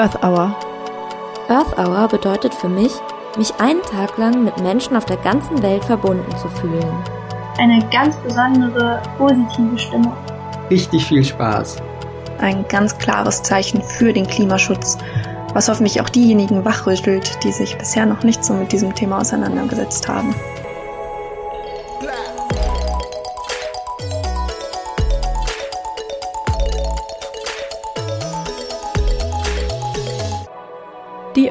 Earth Hour. Earth Hour bedeutet für mich, mich einen Tag lang mit Menschen auf der ganzen Welt verbunden zu fühlen. Eine ganz besondere positive Stimmung. Richtig viel Spaß. Ein ganz klares Zeichen für den Klimaschutz, was hoffentlich auch diejenigen wachrüttelt, die sich bisher noch nicht so mit diesem Thema auseinandergesetzt haben.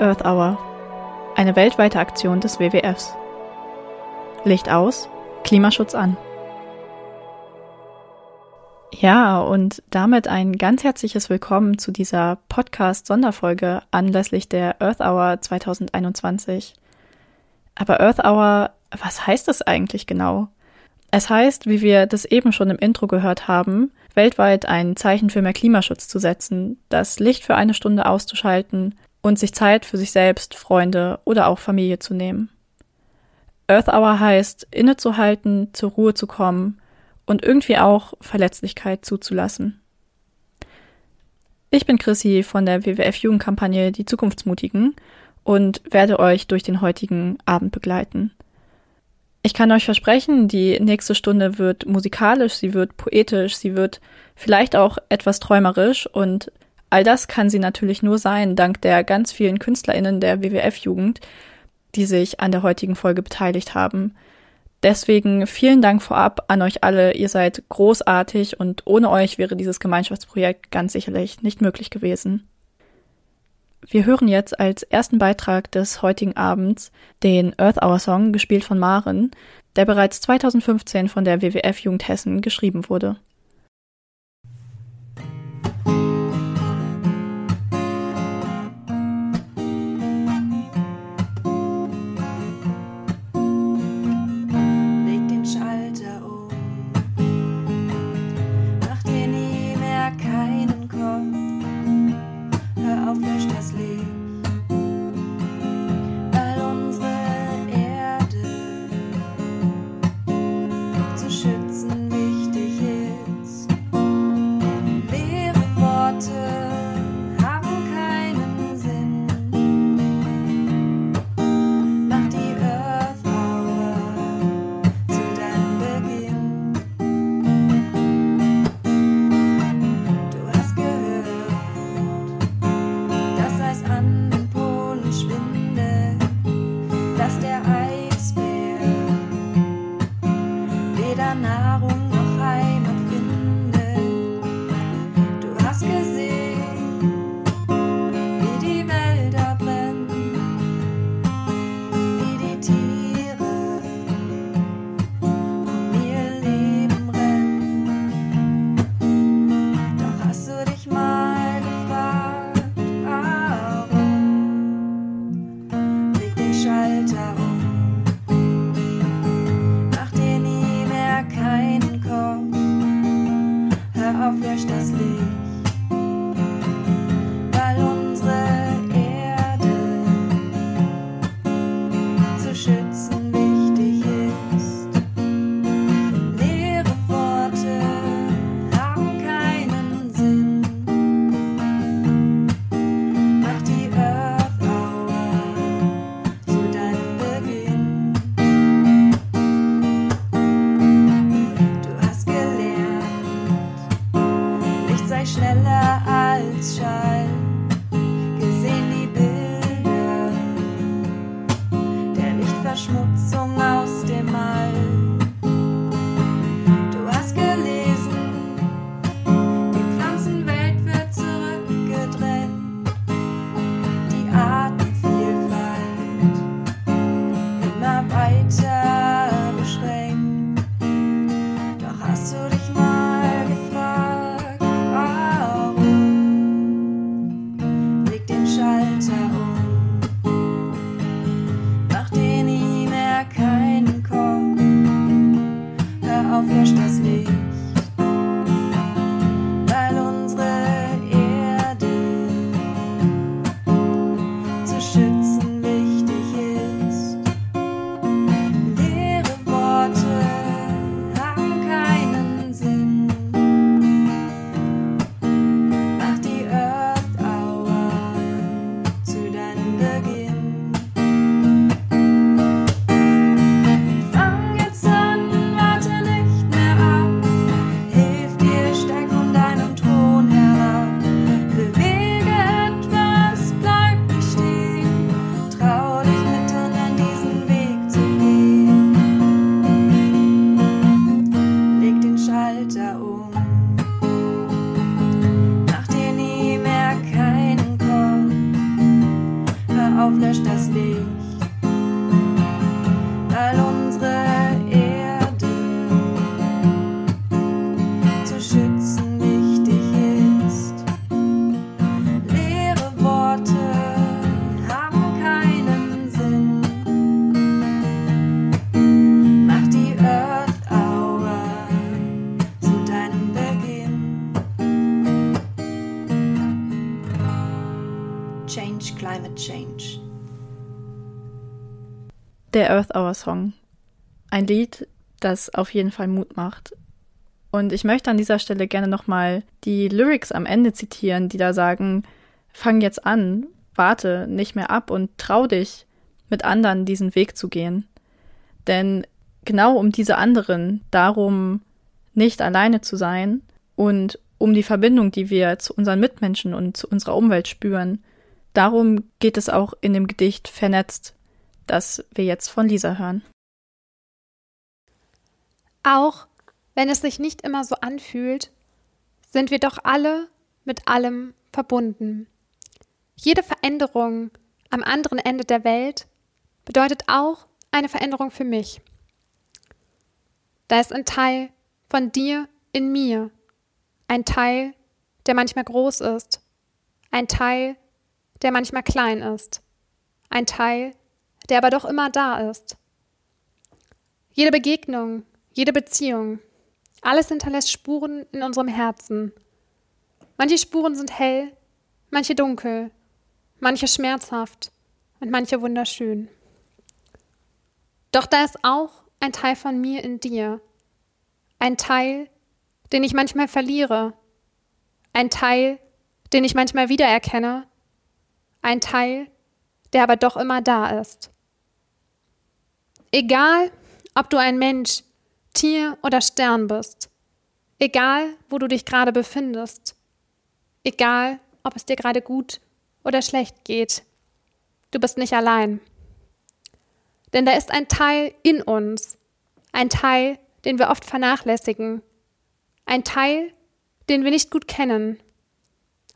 Earth Hour. Eine weltweite Aktion des WWFs. Licht aus, Klimaschutz an. Ja, und damit ein ganz herzliches Willkommen zu dieser Podcast-Sonderfolge anlässlich der Earth Hour 2021. Aber Earth Hour, was heißt das eigentlich genau? Es heißt, wie wir das eben schon im Intro gehört haben, weltweit ein Zeichen für mehr Klimaschutz zu setzen, das Licht für eine Stunde auszuschalten und sich Zeit für sich selbst, Freunde oder auch Familie zu nehmen. Earth Hour heißt, innezuhalten, zur Ruhe zu kommen und irgendwie auch Verletzlichkeit zuzulassen. Ich bin Chrissy von der WWF Jugendkampagne Die Zukunftsmutigen und werde euch durch den heutigen Abend begleiten. Ich kann euch versprechen, die nächste Stunde wird musikalisch, sie wird poetisch, sie wird vielleicht auch etwas träumerisch und all das kann sie natürlich nur sein dank der ganz vielen Künstlerinnen der WWF Jugend, die sich an der heutigen Folge beteiligt haben. Deswegen vielen Dank vorab an euch alle. Ihr seid großartig und ohne euch wäre dieses Gemeinschaftsprojekt ganz sicherlich nicht möglich gewesen. Wir hören jetzt als ersten Beitrag des heutigen Abends den Earth Hour Song, gespielt von Maren, der bereits 2015 von der WWF Jugend Hessen geschrieben wurde. Der Earth Hour Song. Ein Lied, das auf jeden Fall Mut macht. Und ich möchte an dieser Stelle gerne nochmal die Lyrics am Ende zitieren, die da sagen, fang jetzt an, warte nicht mehr ab und trau dich, mit anderen diesen Weg zu gehen. Denn genau um diese anderen, darum nicht alleine zu sein und um die Verbindung, die wir zu unseren Mitmenschen und zu unserer Umwelt spüren, darum geht es auch in dem Gedicht Vernetzt, das wir jetzt von Lisa hören. Auch wenn es sich nicht immer so anfühlt, sind wir doch alle mit allem verbunden. Jede Veränderung am anderen Ende der Welt bedeutet auch eine Veränderung für mich. Da ist ein Teil von dir in mir, ein Teil, der manchmal groß ist, ein Teil, der manchmal klein ist, ein Teil, der aber doch immer da ist. Jede Begegnung, jede Beziehung, alles hinterlässt Spuren in unserem Herzen. Manche Spuren sind hell, manche dunkel, manche schmerzhaft und manche wunderschön. Doch da ist auch ein Teil von mir in dir, ein Teil, den ich manchmal verliere, ein Teil, den ich manchmal wiedererkenne, ein Teil, der aber doch immer da ist. Egal, ob du ein Mensch, Tier oder Stern bist, egal, wo du dich gerade befindest, egal, ob es dir gerade gut oder schlecht geht. Du bist nicht allein. Denn da ist ein Teil in uns, ein Teil, den wir oft vernachlässigen, ein Teil, den wir nicht gut kennen,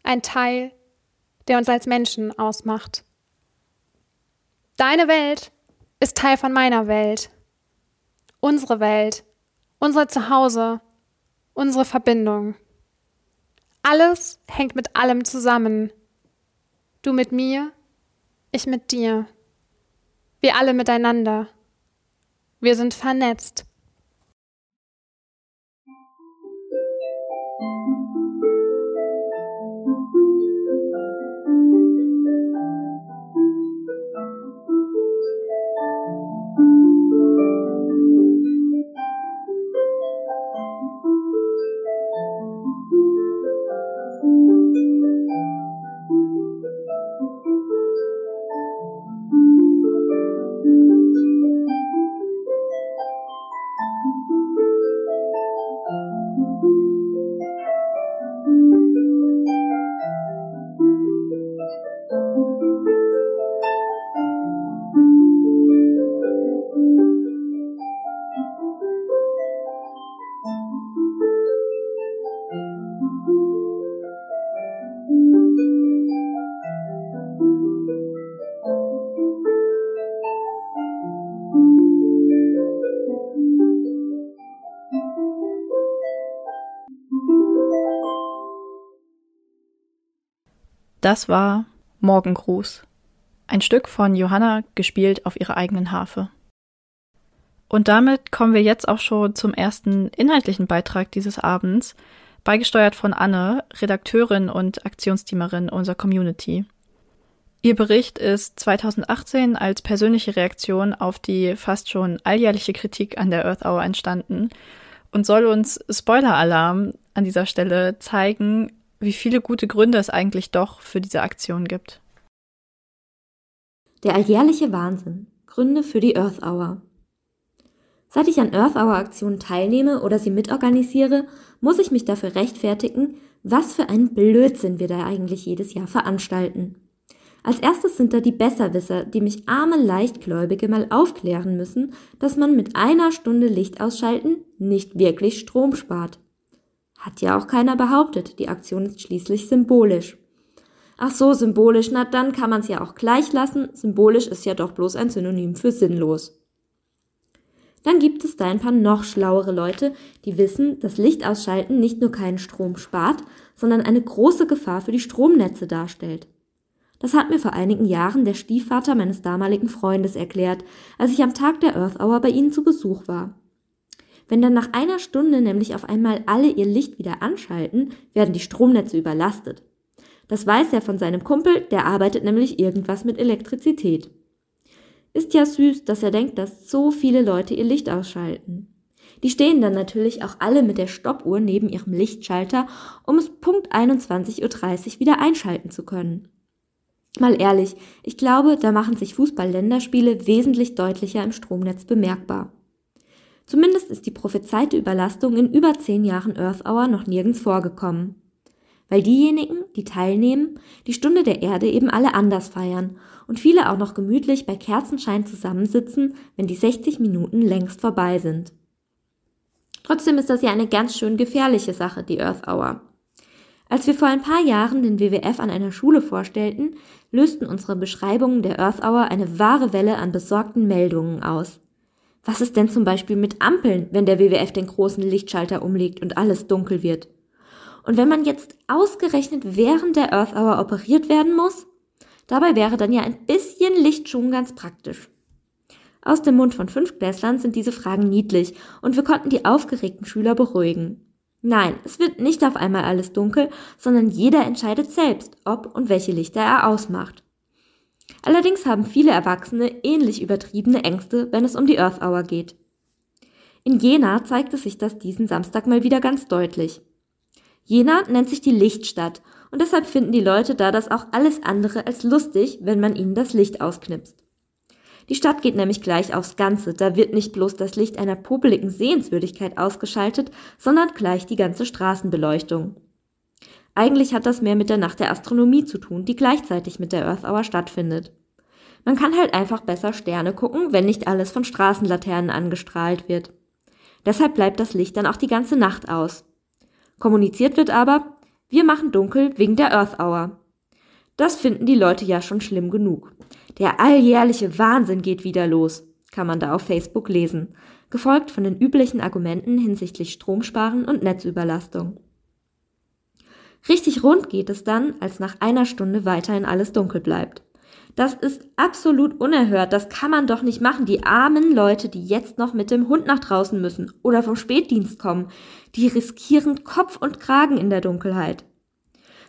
ein Teil, der uns als Menschen ausmacht. Deine Welt ist Teil von meiner Welt, unsere Welt, unser Zuhause, unsere Verbindung. Alles hängt mit allem zusammen. Du mit mir, ich mit dir. Wir alle miteinander. Wir sind vernetzt. Das war Morgengruß, ein Stück von Johanna gespielt auf ihrer eigenen Harfe. Und damit kommen wir jetzt auch schon zum ersten inhaltlichen Beitrag dieses Abends, beigesteuert von Anne, Redakteurin und Aktionsteamerin unserer Community. Ihr Bericht ist 2018 als persönliche Reaktion auf die fast schon alljährliche Kritik an der Earth Hour entstanden und soll uns Spoiler-Alarm an dieser Stelle zeigen, wie viele gute Gründe es eigentlich doch für diese Aktion gibt. Der alljährliche Wahnsinn. Gründe für die Earth Hour. Seit ich an Earth Hour Aktionen teilnehme oder sie mitorganisiere, muss ich mich dafür rechtfertigen, was für einen Blödsinn wir da eigentlich jedes Jahr veranstalten. Als erstes sind da die Besserwisser, die mich arme Leichtgläubige mal aufklären müssen, dass man mit einer Stunde Licht ausschalten nicht wirklich Strom spart. Hat ja auch keiner behauptet, die Aktion ist schließlich symbolisch. Ach so, symbolisch, na dann kann man's ja auch gleich lassen, symbolisch ist ja doch bloß ein Synonym für sinnlos. Dann gibt es da ein paar noch schlauere Leute, die wissen, dass Licht ausschalten nicht nur keinen Strom spart, sondern eine große Gefahr für die Stromnetze darstellt. Das hat mir vor einigen Jahren der Stiefvater meines damaligen Freundes erklärt, als ich am Tag der Earth Hour bei ihnen zu Besuch war. Wenn dann nach einer Stunde nämlich auf einmal alle ihr Licht wieder anschalten, werden die Stromnetze überlastet. Das weiß er von seinem Kumpel, der arbeitet nämlich irgendwas mit Elektrizität. Ist ja süß, dass er denkt, dass so viele Leute ihr Licht ausschalten. Die stehen dann natürlich auch alle mit der Stoppuhr neben ihrem Lichtschalter, um es Punkt 21.30 Uhr wieder einschalten zu können. Mal ehrlich, ich glaube, da machen sich Fußball-Länderspiele wesentlich deutlicher im Stromnetz bemerkbar. Zumindest ist die prophezeite Überlastung in über zehn Jahren Earth Hour noch nirgends vorgekommen. Weil diejenigen, die teilnehmen, die Stunde der Erde eben alle anders feiern und viele auch noch gemütlich bei Kerzenschein zusammensitzen, wenn die 60 Minuten längst vorbei sind. Trotzdem ist das ja eine ganz schön gefährliche Sache, die Earth Hour. Als wir vor ein paar Jahren den WWF an einer Schule vorstellten, lösten unsere Beschreibungen der Earth Hour eine wahre Welle an besorgten Meldungen aus. Was ist denn zum Beispiel mit Ampeln, wenn der WWF den großen Lichtschalter umlegt und alles dunkel wird? Und wenn man jetzt ausgerechnet während der Earth Hour operiert werden muss? Dabei wäre dann ja ein bisschen Licht schon ganz praktisch. Aus dem Mund von Fünftklässlern sind diese Fragen niedlich und wir konnten die aufgeregten Schüler beruhigen. Nein, es wird nicht auf einmal alles dunkel, sondern jeder entscheidet selbst, ob und welche Lichter er ausmacht. Allerdings haben viele Erwachsene ähnlich übertriebene Ängste, wenn es um die Earth Hour geht. In Jena zeigte sich das diesen Samstag mal wieder ganz deutlich. Jena nennt sich die Lichtstadt und deshalb finden die Leute da das auch alles andere als lustig, wenn man ihnen das Licht ausknipst. Die Stadt geht nämlich gleich aufs Ganze, da wird nicht bloß das Licht einer popeligen Sehenswürdigkeit ausgeschaltet, sondern gleich die ganze Straßenbeleuchtung. Eigentlich hat das mehr mit der Nacht der Astronomie zu tun, die gleichzeitig mit der Earth Hour stattfindet. Man kann halt einfach besser Sterne gucken, wenn nicht alles von Straßenlaternen angestrahlt wird. Deshalb bleibt das Licht dann auch die ganze Nacht aus. Kommuniziert wird aber, wir machen dunkel wegen der Earth Hour. Das finden die Leute ja schon schlimm genug. Der alljährliche Wahnsinn geht wieder los, kann man da auf Facebook lesen, gefolgt von den üblichen Argumenten hinsichtlich Stromsparen und Netzüberlastung. Richtig rund geht es dann, als nach einer Stunde weiterhin alles dunkel bleibt. Das ist absolut unerhört, das kann man doch nicht machen. Die armen Leute, die jetzt noch mit dem Hund nach draußen müssen oder vom Spätdienst kommen, die riskieren Kopf und Kragen in der Dunkelheit.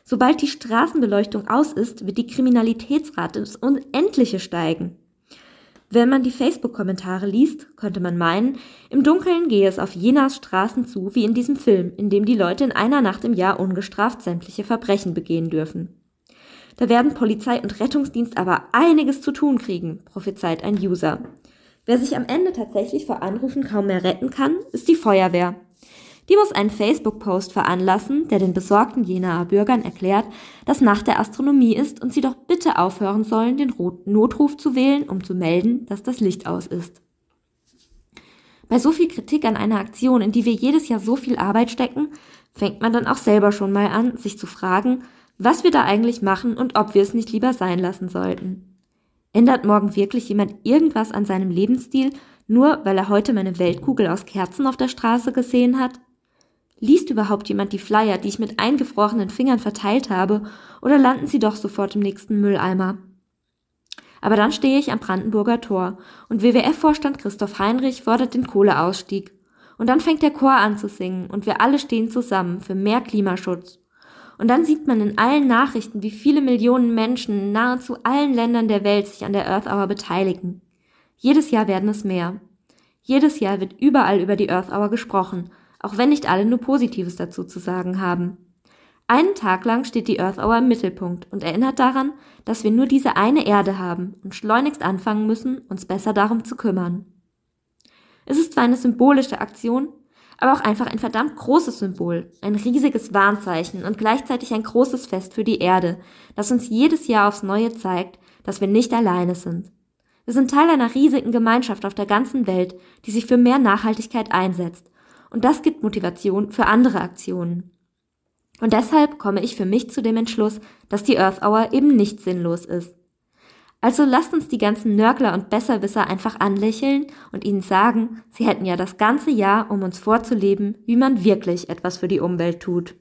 Sobald die Straßenbeleuchtung aus ist, wird die Kriminalitätsrate ins Unendliche steigen. Wenn man die Facebook-Kommentare liest, könnte man meinen, im Dunkeln gehe es auf Jenas Straßen zu wie in diesem Film, in dem die Leute in einer Nacht im Jahr ungestraft sämtliche Verbrechen begehen dürfen. Da werden Polizei und Rettungsdienst aber einiges zu tun kriegen, prophezeit ein User. Wer sich am Ende tatsächlich vor Anrufen kaum mehr retten kann, ist die Feuerwehr. Die muss einen Facebook-Post veranlassen, der den besorgten Jenaer Bürgern erklärt, dass Nacht der Astronomie ist und sie doch bitte aufhören sollen, den Notruf zu wählen, um zu melden, dass das Licht aus ist. Bei so viel Kritik an einer Aktion, in die wir jedes Jahr so viel Arbeit stecken, fängt man dann auch selber schon mal an, sich zu fragen, was wir da eigentlich machen und ob wir es nicht lieber sein lassen sollten. Ändert morgen wirklich jemand irgendwas an seinem Lebensstil, nur weil er heute meine Weltkugel aus Kerzen auf der Straße gesehen hat? Liest überhaupt jemand die Flyer, die ich mit eingefrorenen Fingern verteilt habe, oder landen sie doch sofort im nächsten Mülleimer? Aber dann stehe ich am Brandenburger Tor und WWF-Vorstand Christoph Heinrich fordert den Kohleausstieg. Und dann fängt der Chor an zu singen und wir alle stehen zusammen für mehr Klimaschutz. Und dann sieht man in allen Nachrichten, wie viele Millionen Menschen in nahezu allen Ländern der Welt sich an der Earth Hour beteiligen. Jedes Jahr werden es mehr. Jedes Jahr wird überall über die Earth Hour gesprochen, auch wenn nicht alle nur Positives dazu zu sagen haben. Einen Tag lang steht die Earth Hour im Mittelpunkt und erinnert daran, dass wir nur diese eine Erde haben und schleunigst anfangen müssen, uns besser darum zu kümmern. Es ist zwar eine symbolische Aktion, aber auch einfach ein verdammt großes Symbol, ein riesiges Warnzeichen und gleichzeitig ein großes Fest für die Erde, das uns jedes Jahr aufs Neue zeigt, dass wir nicht alleine sind. Wir sind Teil einer riesigen Gemeinschaft auf der ganzen Welt, die sich für mehr Nachhaltigkeit einsetzt und das gibt Motivation für andere Aktionen. Und deshalb komme ich für mich zu dem Entschluss, dass die Earth Hour eben nicht sinnlos ist. Also lasst uns die ganzen Nörgler und Besserwisser einfach anlächeln und ihnen sagen, sie hätten ja das ganze Jahr, um uns vorzuleben, wie man wirklich etwas für die Umwelt tut.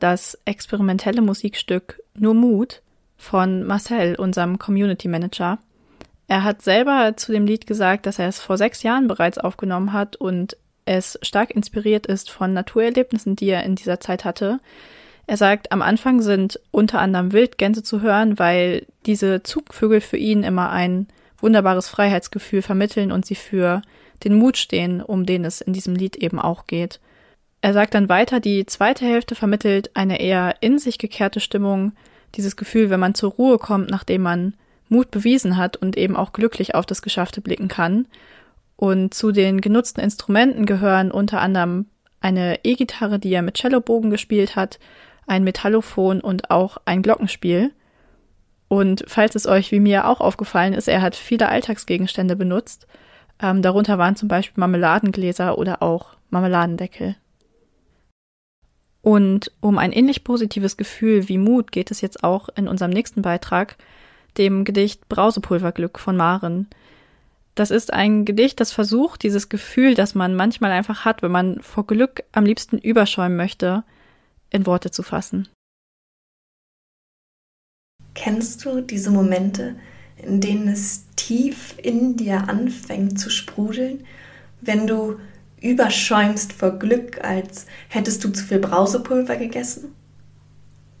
Das experimentelle Musikstück Nur Mut von Marcel, unserem Community Manager. Er hat selber zu dem Lied gesagt, dass er es vor sechs Jahren bereits aufgenommen hat und es stark inspiriert ist von Naturerlebnissen, die er in dieser Zeit hatte. Er sagt, am Anfang sind unter anderem Wildgänse zu hören, weil diese Zugvögel für ihn immer ein wunderbares Freiheitsgefühl vermitteln und sie für den Mut stehen, um den es in diesem Lied eben auch geht. Er sagt dann weiter, die zweite Hälfte vermittelt eine eher in sich gekehrte Stimmung, dieses Gefühl, wenn man zur Ruhe kommt, nachdem man Mut bewiesen hat und eben auch glücklich auf das Geschaffte blicken kann. Und zu den genutzten Instrumenten gehören unter anderem eine E-Gitarre, die er mit Cellobogen gespielt hat, ein Metallophon und auch ein Glockenspiel. Und falls es euch wie mir auch aufgefallen ist, er hat viele Alltagsgegenstände benutzt. Ähm, darunter waren zum Beispiel Marmeladengläser oder auch Marmeladendeckel. Und um ein ähnlich positives Gefühl wie Mut geht es jetzt auch in unserem nächsten Beitrag, dem Gedicht Brausepulverglück von Maren. Das ist ein Gedicht, das versucht, dieses Gefühl, das man manchmal einfach hat, wenn man vor Glück am liebsten überschäumen möchte, in Worte zu fassen. Kennst du diese Momente, in denen es tief in dir anfängt zu sprudeln, wenn du überschäumst vor Glück, als hättest du zu viel Brausepulver gegessen?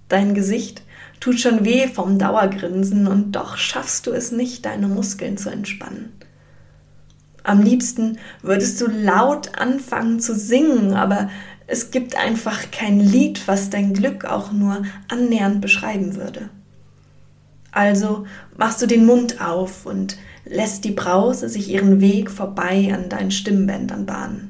Dein Gesicht tut schon weh vom Dauergrinsen und doch schaffst du es nicht, deine Muskeln zu entspannen. Am liebsten würdest du laut anfangen zu singen, aber es gibt einfach kein Lied, was dein Glück auch nur annähernd beschreiben würde. Also machst du den Mund auf und lässt die Brause sich ihren Weg vorbei an deinen Stimmbändern bahnen.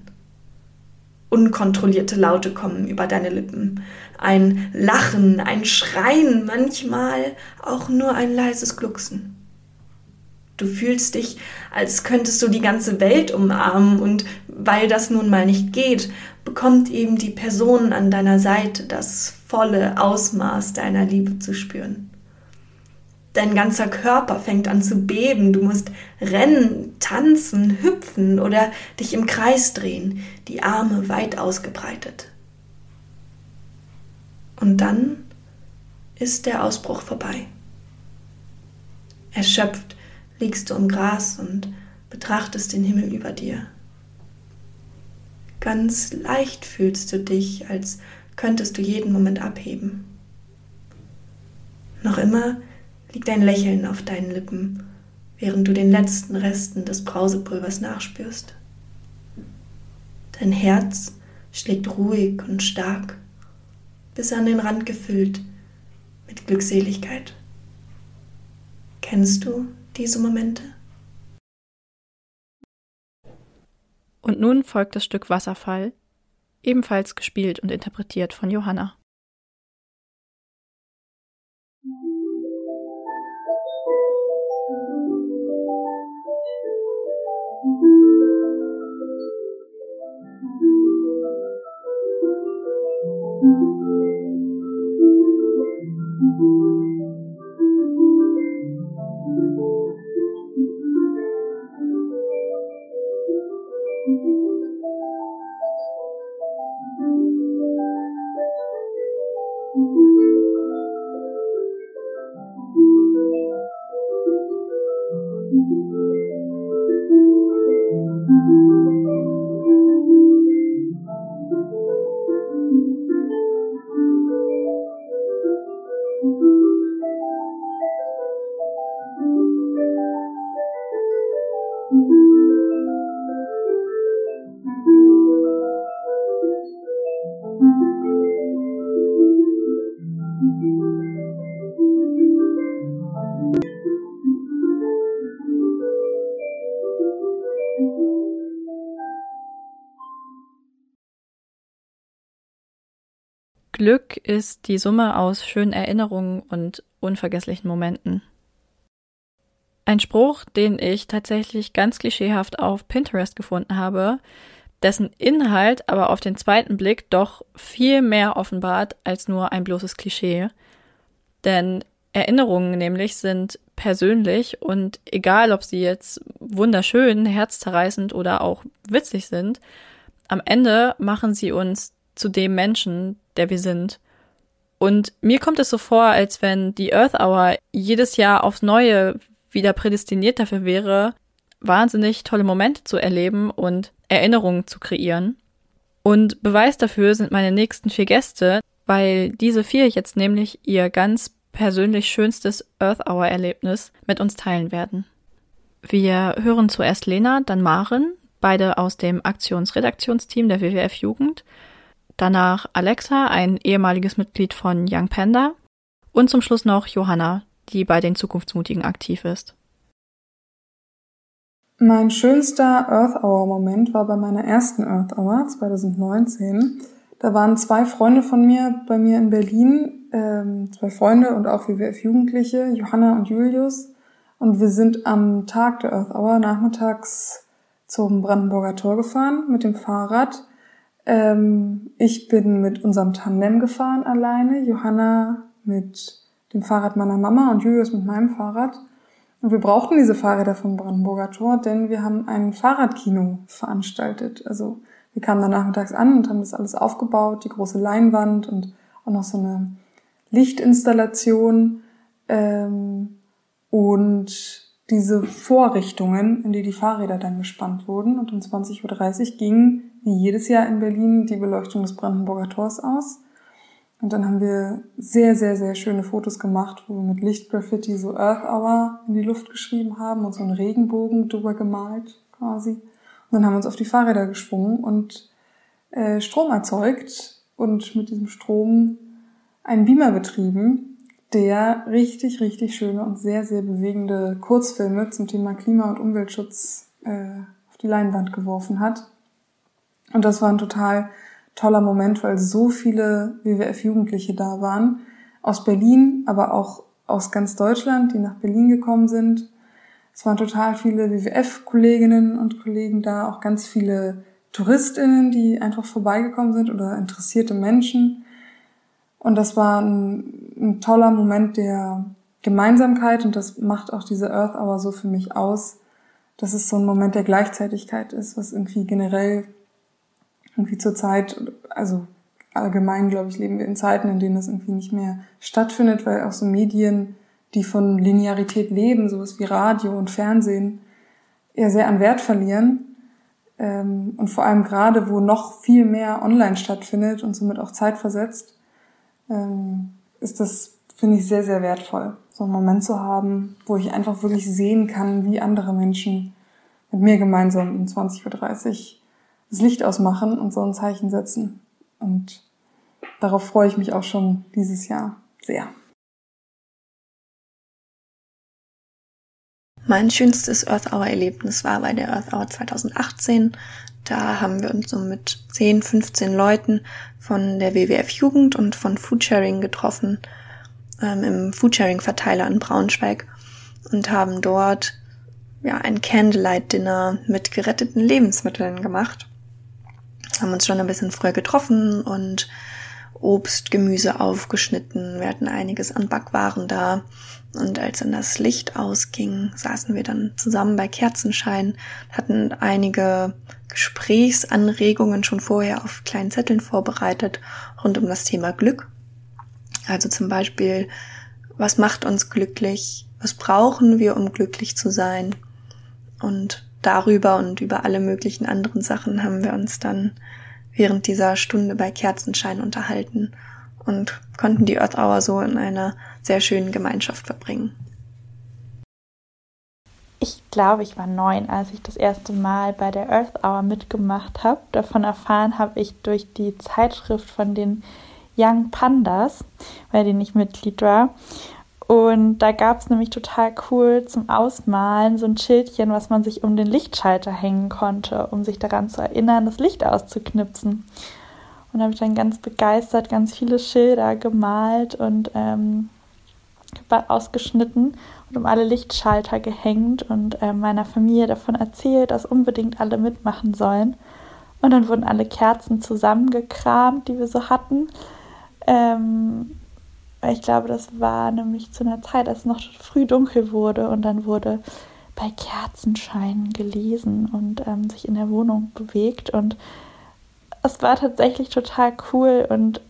Unkontrollierte Laute kommen über deine Lippen. Ein Lachen, ein Schreien, manchmal auch nur ein leises Glucksen. Du fühlst dich, als könntest du die ganze Welt umarmen und weil das nun mal nicht geht, bekommt eben die Person an deiner Seite das volle Ausmaß deiner Liebe zu spüren. Dein ganzer Körper fängt an zu beben. Du musst rennen, tanzen, hüpfen oder dich im Kreis drehen, die Arme weit ausgebreitet. Und dann ist der Ausbruch vorbei. Erschöpft liegst du im Gras und betrachtest den Himmel über dir. Ganz leicht fühlst du dich, als könntest du jeden Moment abheben. Noch immer liegt ein Lächeln auf deinen Lippen, während du den letzten Resten des Brausepulvers nachspürst. Dein Herz schlägt ruhig und stark, bis an den Rand gefüllt mit Glückseligkeit. Kennst du diese Momente? Und nun folgt das Stück Wasserfall, ebenfalls gespielt und interpretiert von Johanna. Ist die Summe aus schönen Erinnerungen und unvergesslichen Momenten. Ein Spruch, den ich tatsächlich ganz klischeehaft auf Pinterest gefunden habe, dessen Inhalt aber auf den zweiten Blick doch viel mehr offenbart als nur ein bloßes Klischee. Denn Erinnerungen nämlich sind persönlich und egal, ob sie jetzt wunderschön, herzzerreißend oder auch witzig sind, am Ende machen sie uns zu dem Menschen, der wir sind. Und mir kommt es so vor, als wenn die Earth Hour jedes Jahr aufs Neue wieder prädestiniert dafür wäre, wahnsinnig tolle Momente zu erleben und Erinnerungen zu kreieren. Und Beweis dafür sind meine nächsten vier Gäste, weil diese vier jetzt nämlich ihr ganz persönlich schönstes Earth Hour Erlebnis mit uns teilen werden. Wir hören zuerst Lena, dann Maren, beide aus dem Aktionsredaktionsteam der WWF Jugend, danach Alexa, ein ehemaliges Mitglied von Young Panda und zum Schluss noch Johanna, die bei den Zukunftsmutigen aktiv ist. Mein schönster Earth Hour Moment war bei meiner ersten Earth Hour 2019. Da waren zwei Freunde von mir bei mir in Berlin, ähm, zwei Freunde und auch WWF Jugendliche, Johanna und Julius. Und wir sind am Tag der Earth Hour nachmittags zum Brandenburger Tor gefahren mit dem Fahrrad. Ähm, ich bin mit unserem Tandem gefahren alleine, Johanna mit dem Fahrrad meiner Mama und Julius mit meinem Fahrrad. Und wir brauchten diese Fahrräder vom Brandenburger Tor, denn wir haben ein Fahrradkino veranstaltet. Also wir kamen dann nachmittags an und haben das alles aufgebaut, die große Leinwand und auch noch so eine Lichtinstallation ähm, und diese Vorrichtungen, in die die Fahrräder dann gespannt wurden. Und um 20.30 Uhr ging, wie jedes Jahr in Berlin, die Beleuchtung des Brandenburger Tors aus. Und dann haben wir sehr, sehr, sehr schöne Fotos gemacht, wo wir mit Lichtgraffiti so Earth Hour in die Luft geschrieben haben und so einen Regenbogen drüber gemalt quasi. Und dann haben wir uns auf die Fahrräder geschwungen und äh, Strom erzeugt und mit diesem Strom einen Beamer betrieben, der richtig, richtig schöne und sehr, sehr bewegende Kurzfilme zum Thema Klima- und Umweltschutz äh, auf die Leinwand geworfen hat. Und das war ein total toller Moment, weil so viele WWF-Jugendliche da waren. Aus Berlin, aber auch aus ganz Deutschland, die nach Berlin gekommen sind. Es waren total viele WWF-Kolleginnen und Kollegen da, auch ganz viele Touristinnen, die einfach vorbeigekommen sind oder interessierte Menschen. Und das war ein, ein toller Moment der Gemeinsamkeit und das macht auch diese Earth Hour so für mich aus, dass es so ein Moment der Gleichzeitigkeit ist, was irgendwie generell irgendwie zur Zeit, also allgemein, glaube ich, leben wir in Zeiten, in denen das irgendwie nicht mehr stattfindet, weil auch so Medien, die von Linearität leben, sowas wie Radio und Fernsehen, eher sehr an Wert verlieren. Ähm, und vor allem gerade, wo noch viel mehr online stattfindet und somit auch Zeit versetzt, ähm, ist das, finde ich, sehr, sehr wertvoll, so einen Moment zu haben, wo ich einfach wirklich sehen kann, wie andere Menschen mit mir gemeinsam um 20.30 Uhr das Licht ausmachen und so ein Zeichen setzen. Und darauf freue ich mich auch schon dieses Jahr sehr. Mein schönstes Earth Hour Erlebnis war bei der Earth Hour 2018. Da haben wir uns so mit 10, 15 Leuten von der WWF Jugend und von Foodsharing getroffen, ähm, im Foodsharing Verteiler in Braunschweig und haben dort ja ein Candlelight Dinner mit geretteten Lebensmitteln gemacht haben uns schon ein bisschen früher getroffen und Obst, Gemüse aufgeschnitten. Wir hatten einiges an Backwaren da. Und als dann das Licht ausging, saßen wir dann zusammen bei Kerzenschein, hatten einige Gesprächsanregungen schon vorher auf kleinen Zetteln vorbereitet rund um das Thema Glück. Also zum Beispiel, was macht uns glücklich? Was brauchen wir, um glücklich zu sein? Und darüber und über alle möglichen anderen Sachen haben wir uns dann während dieser Stunde bei Kerzenschein unterhalten und konnten die Earth Hour so in einer sehr schönen Gemeinschaft verbringen. Ich glaube, ich war neun, als ich das erste Mal bei der Earth Hour mitgemacht habe. Davon erfahren habe ich durch die Zeitschrift von den Young Pandas, bei denen ich Mitglied war. Und da gab es nämlich total cool zum Ausmalen so ein Schildchen, was man sich um den Lichtschalter hängen konnte, um sich daran zu erinnern, das Licht auszuknipsen. Und habe ich dann ganz begeistert ganz viele Schilder gemalt und ähm, ausgeschnitten und um alle Lichtschalter gehängt und äh, meiner Familie davon erzählt, dass unbedingt alle mitmachen sollen. Und dann wurden alle Kerzen zusammengekramt, die wir so hatten. Ähm, ich glaube, das war nämlich zu einer Zeit, als es noch früh dunkel wurde und dann wurde bei Kerzenscheinen gelesen und ähm, sich in der Wohnung bewegt. Und es war tatsächlich total cool und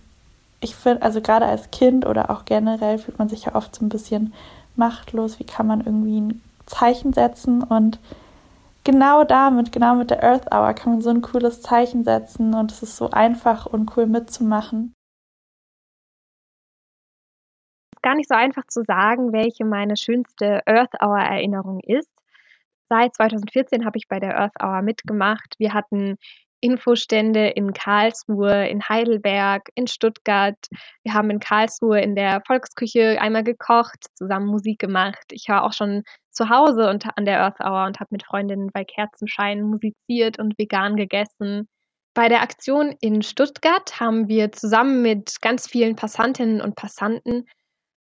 ich finde, also gerade als Kind oder auch generell fühlt man sich ja oft so ein bisschen machtlos. Wie kann man irgendwie ein Zeichen setzen? Und genau damit, genau mit der Earth Hour kann man so ein cooles Zeichen setzen und es ist so einfach und cool mitzumachen. Gar nicht so einfach zu sagen, welche meine schönste Earth Hour Erinnerung ist. Seit 2014 habe ich bei der Earth Hour mitgemacht. Wir hatten Infostände in Karlsruhe, in Heidelberg, in Stuttgart. Wir haben in Karlsruhe in der Volksküche einmal gekocht, zusammen Musik gemacht. Ich war auch schon zu Hause und an der Earth Hour und habe mit Freundinnen bei Kerzenschein musiziert und vegan gegessen. Bei der Aktion in Stuttgart haben wir zusammen mit ganz vielen Passantinnen und Passanten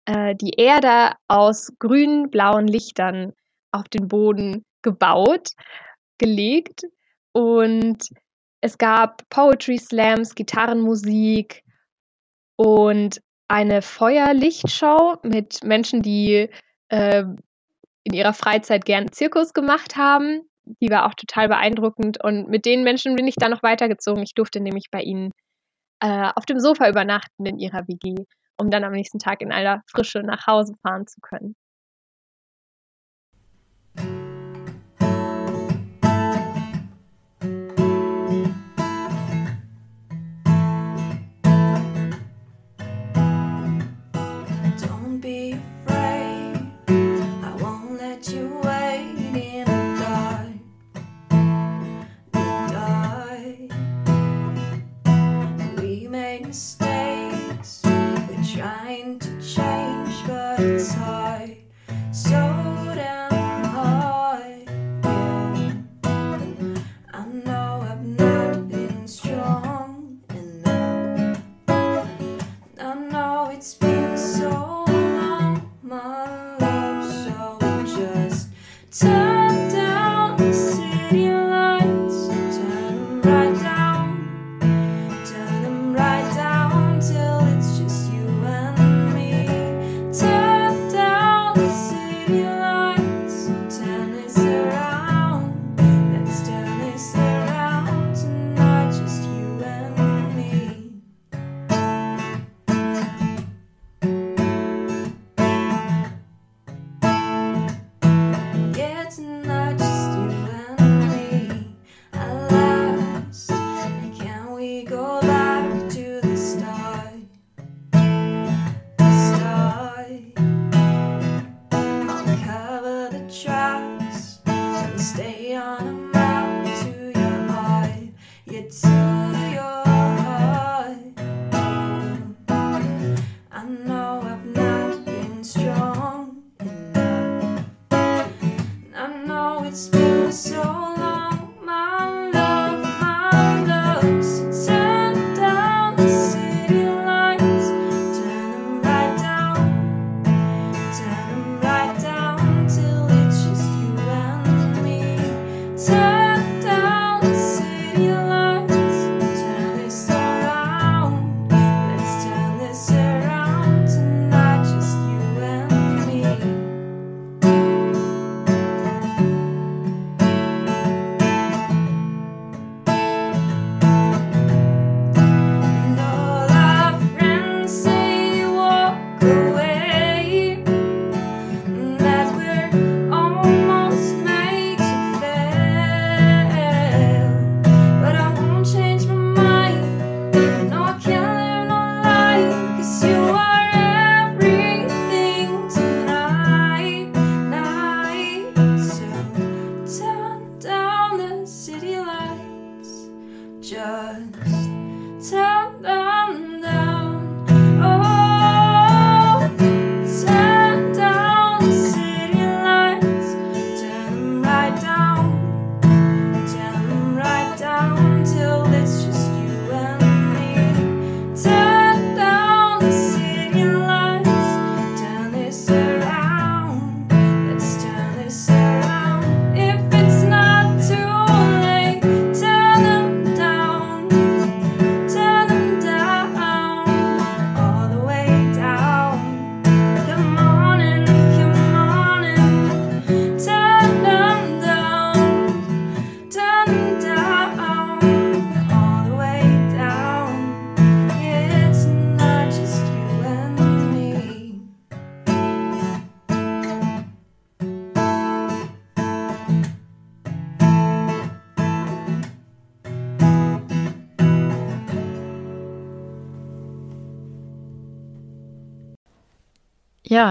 äh, die Erde aus grün blauen Lichtern auf den Boden gebaut, gelegt und es gab Poetry Slams, Gitarrenmusik und eine Feuerlichtshow mit Menschen, die äh, in ihrer Freizeit gern Zirkus gemacht haben. Die war auch total beeindruckend und mit den Menschen bin ich dann noch weitergezogen. Ich durfte nämlich bei ihnen äh, auf dem Sofa übernachten in ihrer WG, um dann am nächsten Tag in aller Frische nach Hause fahren zu können.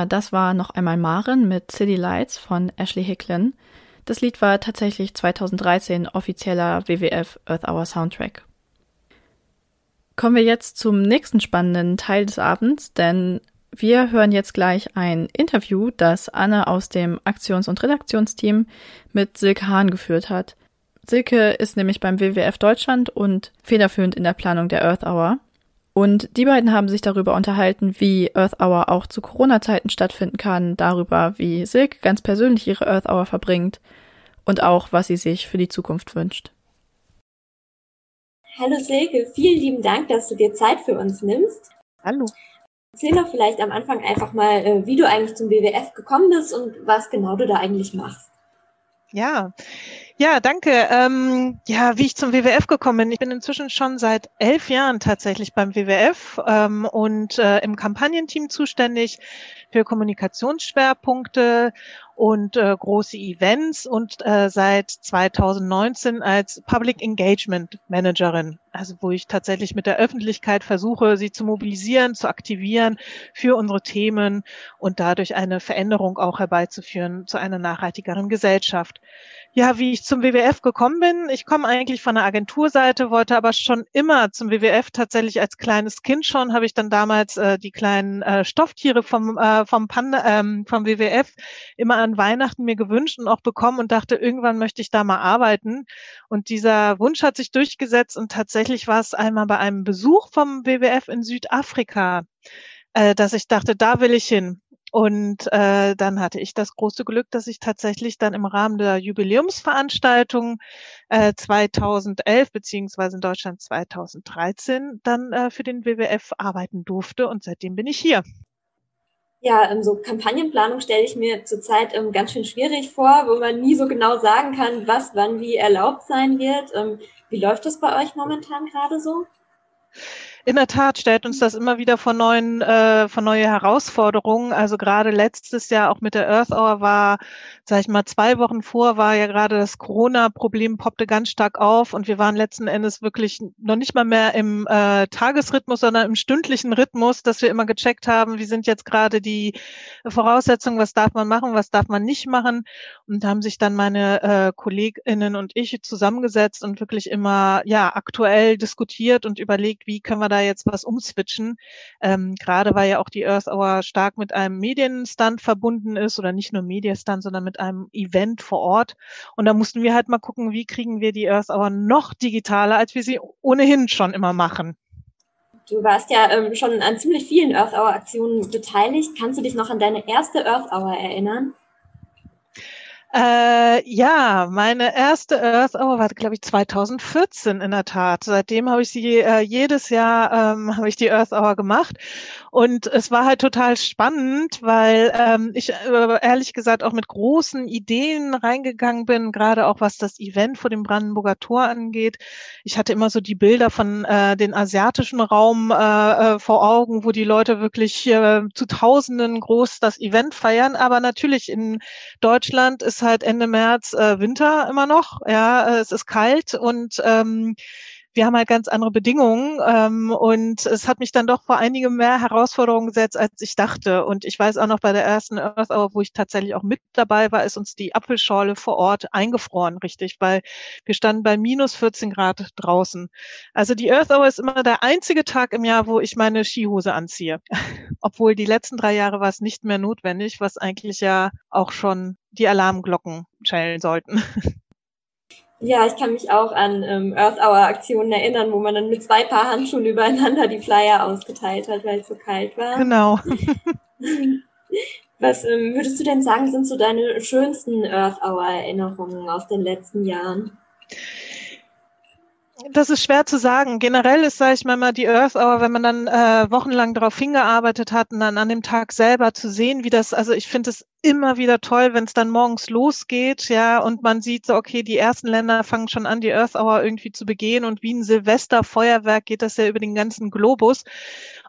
Das war noch einmal Maren mit City Lights von Ashley Hicklin. Das Lied war tatsächlich 2013 offizieller WWF Earth Hour Soundtrack. Kommen wir jetzt zum nächsten spannenden Teil des Abends, denn wir hören jetzt gleich ein Interview, das Anne aus dem Aktions- und Redaktionsteam mit Silke Hahn geführt hat. Silke ist nämlich beim WWF Deutschland und federführend in der Planung der Earth Hour. Und die beiden haben sich darüber unterhalten, wie Earth Hour auch zu Corona-Zeiten stattfinden kann, darüber, wie Silke ganz persönlich ihre Earth Hour verbringt und auch, was sie sich für die Zukunft wünscht. Hallo Silke, vielen lieben Dank, dass du dir Zeit für uns nimmst. Hallo. Erzähl doch vielleicht am Anfang einfach mal, äh, wie du eigentlich zum WWF gekommen bist und was genau du da eigentlich machst. Ja, ja, danke. Ähm, ja, wie ich zum WWF gekommen bin. Ich bin inzwischen schon seit elf Jahren tatsächlich beim WWF ähm, und äh, im Kampagnenteam zuständig für Kommunikationsschwerpunkte und äh, große Events und äh, seit 2019 als Public Engagement Managerin, also wo ich tatsächlich mit der Öffentlichkeit versuche, sie zu mobilisieren, zu aktivieren für unsere Themen und dadurch eine Veränderung auch herbeizuführen zu einer nachhaltigeren Gesellschaft. Ja, wie ich zum WWF gekommen bin. Ich komme eigentlich von der Agenturseite, wollte aber schon immer zum WWF tatsächlich als kleines Kind schon, habe ich dann damals äh, die kleinen äh, Stofftiere vom, äh, vom Panda, ähm, vom WWF immer an Weihnachten mir gewünscht und auch bekommen und dachte, irgendwann möchte ich da mal arbeiten. Und dieser Wunsch hat sich durchgesetzt und tatsächlich war es einmal bei einem Besuch vom WWF in Südafrika, äh, dass ich dachte, da will ich hin. Und äh, dann hatte ich das große Glück, dass ich tatsächlich dann im Rahmen der Jubiläumsveranstaltung äh, 2011 beziehungsweise in Deutschland 2013 dann äh, für den WWF arbeiten durfte und seitdem bin ich hier. Ja, ähm, so Kampagnenplanung stelle ich mir zurzeit ähm, ganz schön schwierig vor, wo man nie so genau sagen kann, was wann wie erlaubt sein wird. Ähm, wie läuft das bei euch momentan gerade so? In der Tat stellt uns das immer wieder vor neuen, äh, vor neue Herausforderungen. Also gerade letztes Jahr auch mit der Earth Hour war, sag ich mal, zwei Wochen vor war ja gerade das Corona-Problem poppte ganz stark auf und wir waren letzten Endes wirklich noch nicht mal mehr im äh, Tagesrhythmus, sondern im stündlichen Rhythmus, dass wir immer gecheckt haben, wie sind jetzt gerade die Voraussetzungen, was darf man machen, was darf man nicht machen. Und haben sich dann meine äh, KollegInnen und ich zusammengesetzt und wirklich immer ja aktuell diskutiert und überlegt, wie können wir da jetzt was umswitchen. Ähm, Gerade weil ja auch die Earth Hour stark mit einem Medienstand verbunden ist oder nicht nur Medienstand, sondern mit einem Event vor Ort. Und da mussten wir halt mal gucken, wie kriegen wir die Earth Hour noch digitaler, als wir sie ohnehin schon immer machen. Du warst ja ähm, schon an ziemlich vielen Earth Hour Aktionen beteiligt. Kannst du dich noch an deine erste Earth Hour erinnern? Äh, ja, meine erste Earth Hour war, glaube ich, 2014 in der Tat. Seitdem habe ich sie äh, jedes Jahr ähm, habe ich die Earth Hour gemacht und es war halt total spannend, weil ähm, ich äh, ehrlich gesagt auch mit großen Ideen reingegangen bin, gerade auch was das Event vor dem Brandenburger Tor angeht. Ich hatte immer so die Bilder von äh, den asiatischen Raum äh, äh vor Augen, wo die Leute wirklich äh, zu Tausenden groß das Event feiern, aber natürlich in Deutschland ist halt Ende März äh, Winter immer noch. Ja, äh, es ist kalt und ähm, wir haben halt ganz andere Bedingungen ähm, und es hat mich dann doch vor einige mehr Herausforderungen gesetzt, als ich dachte. Und ich weiß auch noch bei der ersten Earth Hour, wo ich tatsächlich auch mit dabei war, ist uns die Apfelschorle vor Ort eingefroren, richtig, weil wir standen bei minus 14 Grad draußen. Also die Earth Hour ist immer der einzige Tag im Jahr, wo ich meine Skihose anziehe. Obwohl die letzten drei Jahre war es nicht mehr notwendig, was eigentlich ja auch schon die Alarmglocken schellen sollten. Ja, ich kann mich auch an ähm, Earth Hour Aktionen erinnern, wo man dann mit zwei Paar Handschuhen übereinander die Flyer ausgeteilt hat, weil es so kalt war. Genau. Was ähm, würdest du denn sagen, sind so deine schönsten Earth Hour Erinnerungen aus den letzten Jahren? Das ist schwer zu sagen. Generell ist, sage ich mal, mal die Earth Hour, wenn man dann äh, wochenlang darauf hingearbeitet hat und dann an dem Tag selber zu sehen, wie das, also ich finde es immer wieder toll, wenn es dann morgens losgeht, ja, und man sieht so, okay, die ersten Länder fangen schon an, die Earth Hour irgendwie zu begehen und wie ein Silvesterfeuerwerk geht das ja über den ganzen Globus.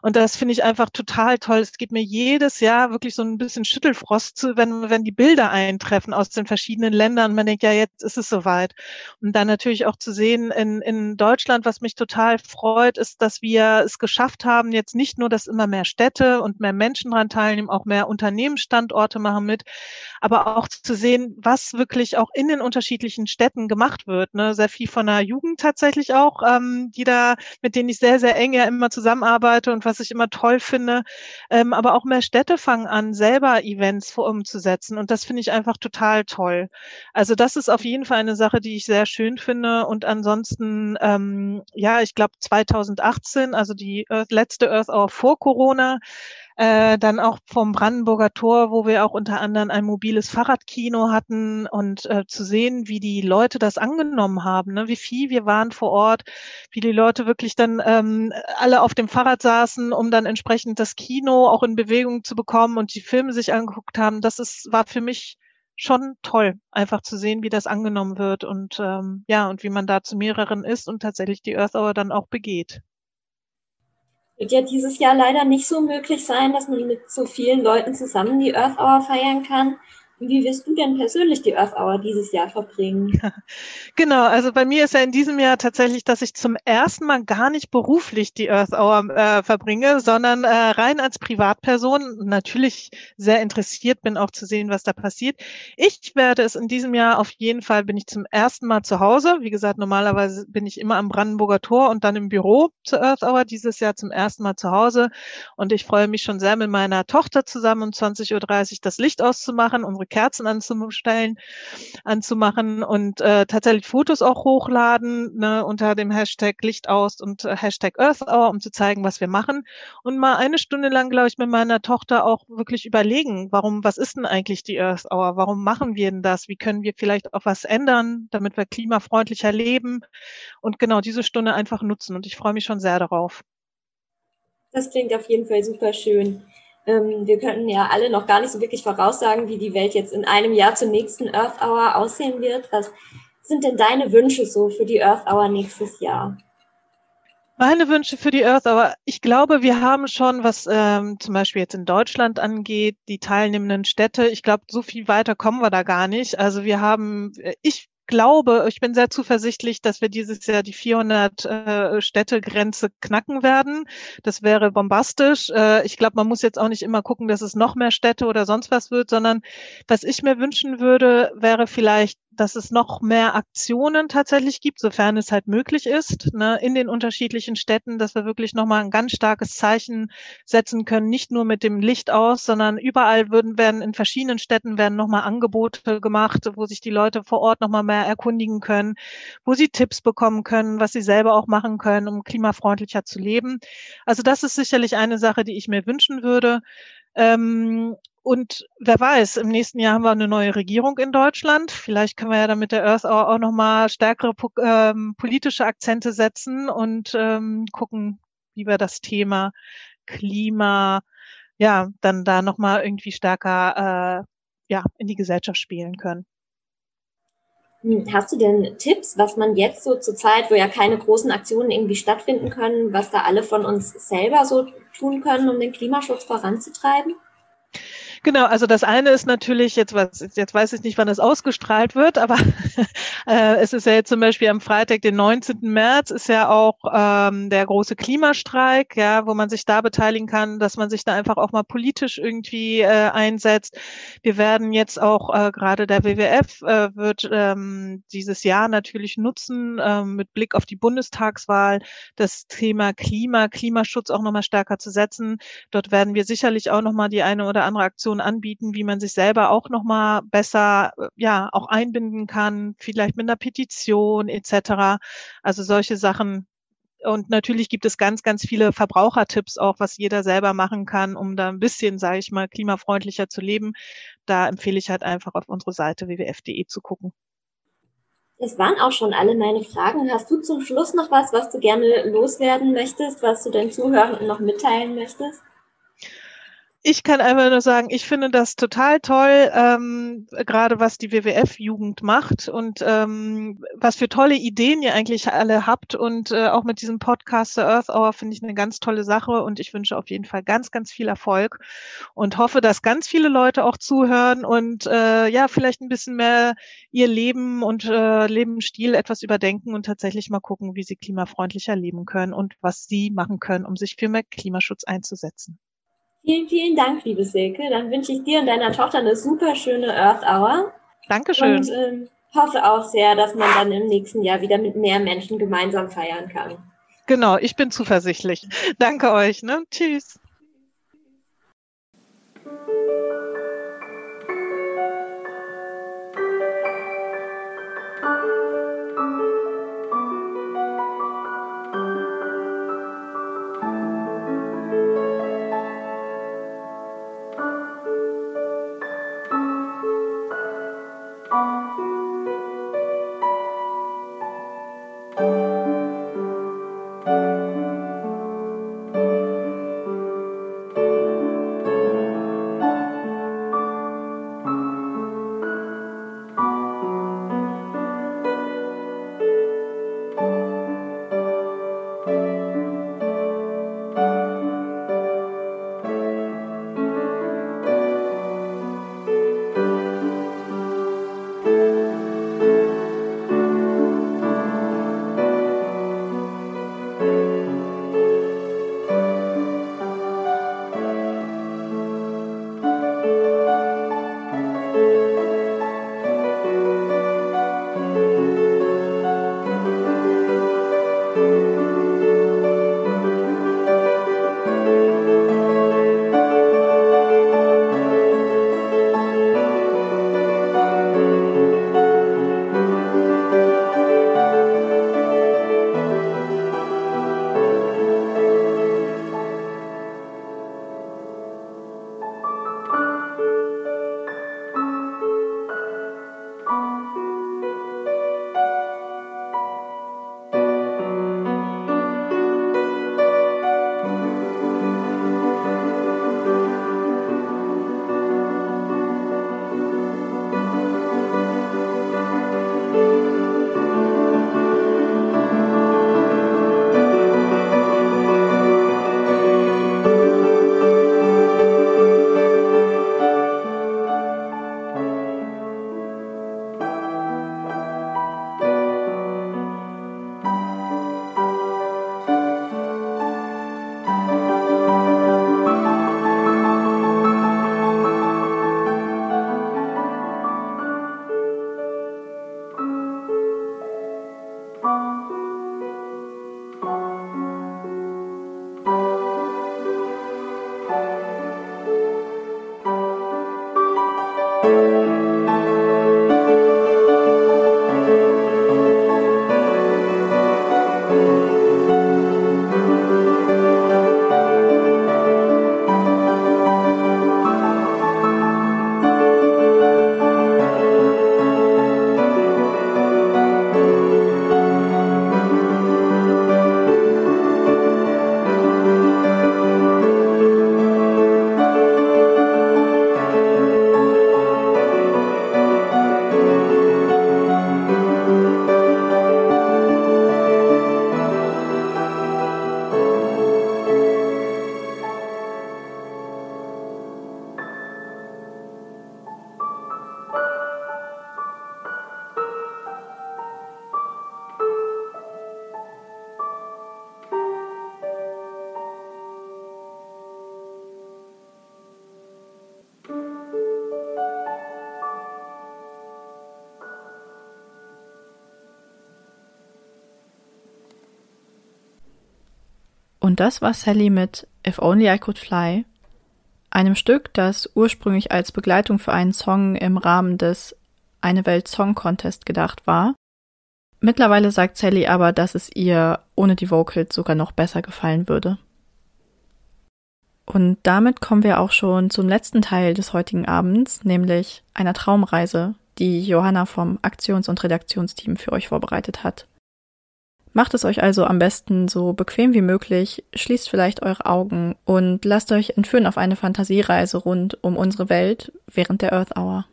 Und das finde ich einfach total toll. Es gibt mir jedes Jahr wirklich so ein bisschen Schüttelfrost zu, wenn, wenn die Bilder eintreffen aus den verschiedenen Ländern. Man denkt, ja, jetzt ist es soweit. Und dann natürlich auch zu sehen in, in Deutschland, was mich total freut, ist, dass wir es geschafft haben, jetzt nicht nur, dass immer mehr Städte und mehr Menschen daran teilnehmen, auch mehr Unternehmensstandorte machen mit, aber auch zu sehen, was wirklich auch in den unterschiedlichen Städten gemacht wird. Ne? Sehr viel von der Jugend tatsächlich auch, ähm, die da, mit denen ich sehr, sehr eng ja immer zusammenarbeite und was was ich immer toll finde. Ähm, aber auch mehr Städte fangen an, selber Events umzusetzen. Und das finde ich einfach total toll. Also das ist auf jeden Fall eine Sache, die ich sehr schön finde. Und ansonsten, ähm, ja, ich glaube 2018, also die Earth, letzte Earth Hour vor Corona, äh, dann auch vom Brandenburger Tor, wo wir auch unter anderem ein mobiles Fahrradkino hatten und äh, zu sehen, wie die Leute das angenommen haben, ne? wie viel wir waren vor Ort, wie die Leute wirklich dann ähm, alle auf dem Fahrrad saßen, um dann entsprechend das Kino auch in Bewegung zu bekommen und die Filme sich angeguckt haben. Das ist, war für mich schon toll, einfach zu sehen, wie das angenommen wird und ähm, ja, und wie man da zu mehreren ist und tatsächlich die Earth Hour dann auch begeht. Wird ja dieses Jahr leider nicht so möglich sein, dass man mit so vielen Leuten zusammen die Earth Hour feiern kann. Wie wirst du denn persönlich die Earth Hour dieses Jahr verbringen? Genau, also bei mir ist ja in diesem Jahr tatsächlich, dass ich zum ersten Mal gar nicht beruflich die Earth Hour äh, verbringe, sondern äh, rein als Privatperson natürlich sehr interessiert bin, auch zu sehen, was da passiert. Ich werde es in diesem Jahr auf jeden Fall, bin ich zum ersten Mal zu Hause. Wie gesagt, normalerweise bin ich immer am Brandenburger Tor und dann im Büro zur Earth Hour, dieses Jahr zum ersten Mal zu Hause. Und ich freue mich schon sehr mit meiner Tochter zusammen um 20.30 Uhr das Licht auszumachen, unsere Kerzen anzustellen, anzumachen und äh, tatsächlich Fotos auch hochladen ne, unter dem Hashtag Licht aus und äh, Hashtag Earth Hour, um zu zeigen, was wir machen. Und mal eine Stunde lang, glaube ich, mit meiner Tochter auch wirklich überlegen, warum, was ist denn eigentlich die Earth Hour? Warum machen wir denn das? Wie können wir vielleicht auch was ändern, damit wir klimafreundlicher leben? Und genau diese Stunde einfach nutzen. Und ich freue mich schon sehr darauf. Das klingt auf jeden Fall super schön. Ähm, wir können ja alle noch gar nicht so wirklich voraussagen, wie die Welt jetzt in einem Jahr zur nächsten Earth Hour aussehen wird. Was sind denn deine Wünsche so für die Earth Hour nächstes Jahr? Meine Wünsche für die Earth, aber ich glaube, wir haben schon, was ähm, zum Beispiel jetzt in Deutschland angeht, die teilnehmenden Städte, ich glaube, so viel weiter kommen wir da gar nicht. Also wir haben, äh, ich glaube, ich bin sehr zuversichtlich, dass wir dieses Jahr die 400 äh, Städtegrenze knacken werden. Das wäre bombastisch. Äh, ich glaube, man muss jetzt auch nicht immer gucken, dass es noch mehr Städte oder sonst was wird, sondern was ich mir wünschen würde, wäre vielleicht dass es noch mehr Aktionen tatsächlich gibt, sofern es halt möglich ist, ne, in den unterschiedlichen Städten, dass wir wirklich nochmal ein ganz starkes Zeichen setzen können, nicht nur mit dem Licht aus, sondern überall würden, werden in verschiedenen Städten werden nochmal Angebote gemacht, wo sich die Leute vor Ort nochmal mehr erkundigen können, wo sie Tipps bekommen können, was sie selber auch machen können, um klimafreundlicher zu leben. Also das ist sicherlich eine Sache, die ich mir wünschen würde. Ähm, und wer weiß, im nächsten Jahr haben wir eine neue Regierung in Deutschland. Vielleicht können wir ja dann mit der Earth Hour auch nochmal stärkere ähm, politische Akzente setzen und ähm, gucken, wie wir das Thema Klima, ja, dann da nochmal irgendwie stärker äh, ja, in die Gesellschaft spielen können. Hm, hast du denn Tipps, was man jetzt so zur Zeit, wo ja keine großen Aktionen irgendwie stattfinden können, was da alle von uns selber so tun können, um den Klimaschutz voranzutreiben? Genau, also das eine ist natürlich, jetzt, was, jetzt weiß ich nicht, wann es ausgestrahlt wird, aber äh, es ist ja jetzt zum Beispiel am Freitag, den 19. März, ist ja auch ähm, der große Klimastreik, ja, wo man sich da beteiligen kann, dass man sich da einfach auch mal politisch irgendwie äh, einsetzt. Wir werden jetzt auch, äh, gerade der WWF äh, wird ähm, dieses Jahr natürlich nutzen, äh, mit Blick auf die Bundestagswahl, das Thema Klima, Klimaschutz auch nochmal stärker zu setzen. Dort werden wir sicherlich auch nochmal die eine oder andere Aktion Informationen anbieten, wie man sich selber auch noch mal besser äh, ja auch einbinden kann, vielleicht mit einer Petition etc. Also solche Sachen. Und natürlich gibt es ganz, ganz viele Verbrauchertipps auch, was jeder selber machen kann, um da ein bisschen, sage ich mal, klimafreundlicher zu leben. Da empfehle ich halt einfach auf unsere Seite wwf.de zu gucken. Das waren auch schon alle meine Fragen. Hast du zum Schluss noch was, was du gerne loswerden möchtest, was du den Zuhörenden noch mitteilen möchtest? Ich kann einfach nur sagen, ich finde das total toll, ähm, gerade was die WWF-Jugend macht und ähm, was für tolle Ideen ihr eigentlich alle habt. Und äh, auch mit diesem Podcast der Earth Hour finde ich eine ganz tolle Sache und ich wünsche auf jeden Fall ganz, ganz viel Erfolg und hoffe, dass ganz viele Leute auch zuhören und äh, ja, vielleicht ein bisschen mehr ihr Leben und äh, Lebensstil etwas überdenken und tatsächlich mal gucken, wie sie klimafreundlicher leben können und was sie machen können, um sich für mehr Klimaschutz einzusetzen. Vielen, vielen Dank, liebe Silke. Dann wünsche ich dir und deiner Tochter eine super schöne Earth Hour. Dankeschön. Und ähm, hoffe auch sehr, dass man dann im nächsten Jahr wieder mit mehr Menschen gemeinsam feiern kann. Genau, ich bin zuversichtlich. Danke euch. Ne? Tschüss. Und das war Sally mit If Only I Could Fly, einem Stück, das ursprünglich als Begleitung für einen Song im Rahmen des Eine Welt Song Contest gedacht war. Mittlerweile sagt Sally aber, dass es ihr ohne die Vocals sogar noch besser gefallen würde. Und damit kommen wir auch schon zum letzten Teil des heutigen Abends, nämlich einer Traumreise, die Johanna vom Aktions- und Redaktionsteam für euch vorbereitet hat. Macht es euch also am besten so bequem wie möglich, schließt vielleicht eure Augen und lasst euch entführen auf eine Fantasiereise rund um unsere Welt während der Earth Hour.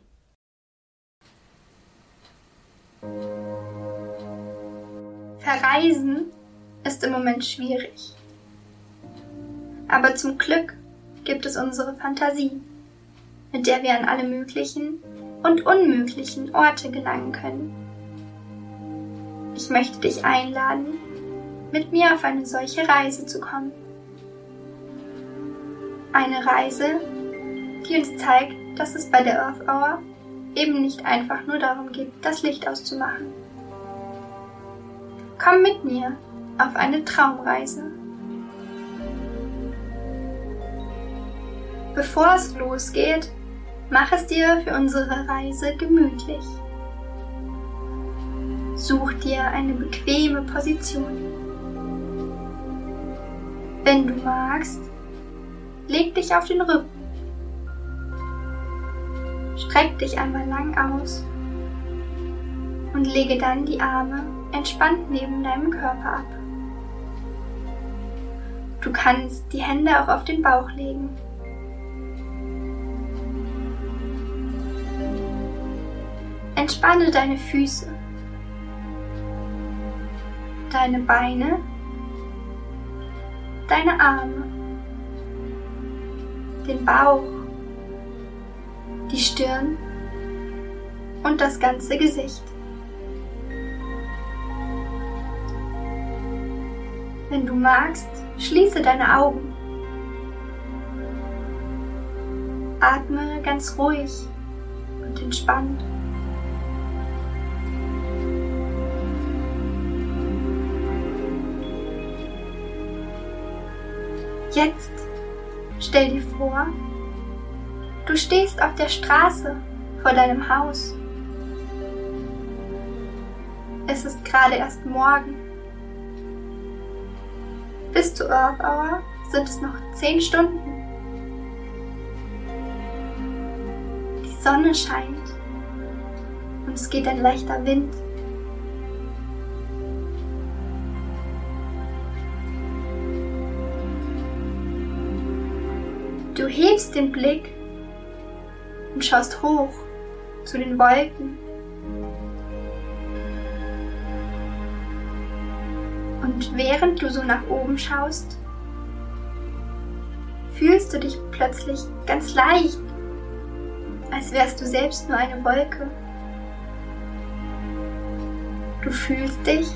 Verreisen ist im Moment schwierig. Aber zum Glück gibt es unsere Fantasie, mit der wir an alle möglichen und unmöglichen Orte gelangen können. Ich möchte dich einladen, mit mir auf eine solche Reise zu kommen. Eine Reise, die uns zeigt, dass es bei der Earth Hour eben nicht einfach nur darum geht, das Licht auszumachen. Komm mit mir auf eine Traumreise. Bevor es losgeht, mach es dir für unsere Reise gemütlich. Such dir eine bequeme Position. Wenn du magst, leg dich auf den Rücken. Streck dich einmal lang aus und lege dann die Arme entspannt neben deinem Körper ab. Du kannst die Hände auch auf den Bauch legen. Entspanne deine Füße deine Beine, deine Arme, den Bauch, die Stirn und das ganze Gesicht. Wenn du magst, schließe deine Augen. Atme ganz ruhig und entspannt. Jetzt stell dir vor, du stehst auf der Straße vor deinem Haus. Es ist gerade erst morgen. Bis zu Earth Hour sind es noch zehn Stunden. Die Sonne scheint und es geht ein leichter Wind. Du hebst den Blick und schaust hoch zu den Wolken. Und während du so nach oben schaust, fühlst du dich plötzlich ganz leicht, als wärst du selbst nur eine Wolke. Du fühlst dich,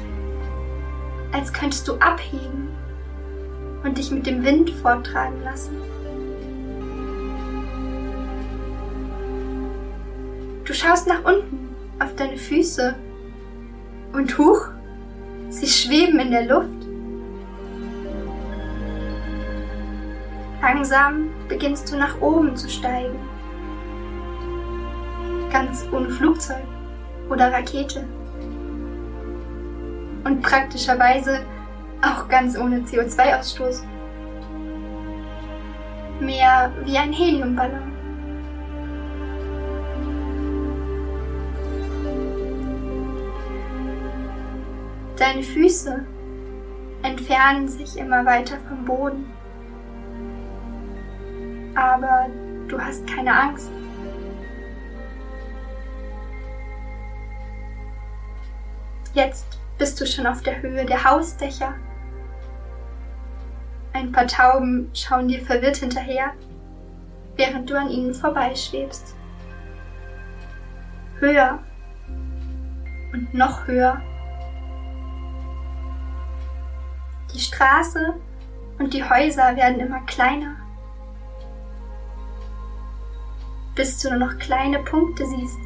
als könntest du abheben und dich mit dem Wind forttragen lassen. Schaust nach unten auf deine Füße und huch, sie schweben in der Luft. Langsam beginnst du nach oben zu steigen. Ganz ohne Flugzeug oder Rakete. Und praktischerweise auch ganz ohne CO2-Ausstoß. Mehr wie ein Heliumballon. Deine Füße entfernen sich immer weiter vom Boden. Aber du hast keine Angst. Jetzt bist du schon auf der Höhe der Hausdächer. Ein paar Tauben schauen dir verwirrt hinterher, während du an ihnen vorbeischwebst. Höher und noch höher. Die Straße und die Häuser werden immer kleiner, bis du nur noch kleine Punkte siehst.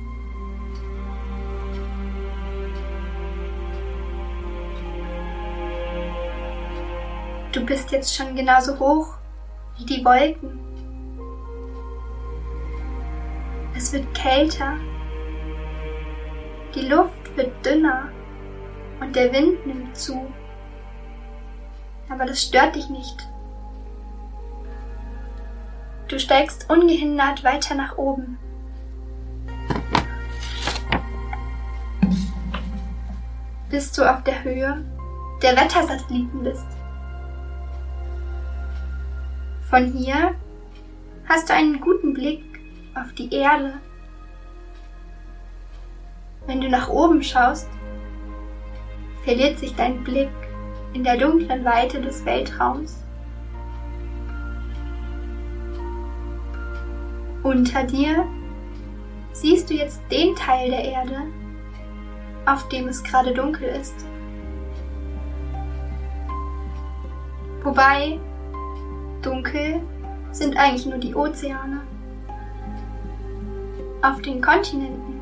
Du bist jetzt schon genauso hoch wie die Wolken. Es wird kälter, die Luft wird dünner und der Wind nimmt zu aber das stört dich nicht. Du steigst ungehindert weiter nach oben. Bist du auf der Höhe der Wettersatelliten bist. Von hier hast du einen guten Blick auf die Erde. Wenn du nach oben schaust, verliert sich dein Blick in der dunklen Weite des Weltraums. Unter dir siehst du jetzt den Teil der Erde, auf dem es gerade dunkel ist. Wobei dunkel sind eigentlich nur die Ozeane. Auf den Kontinenten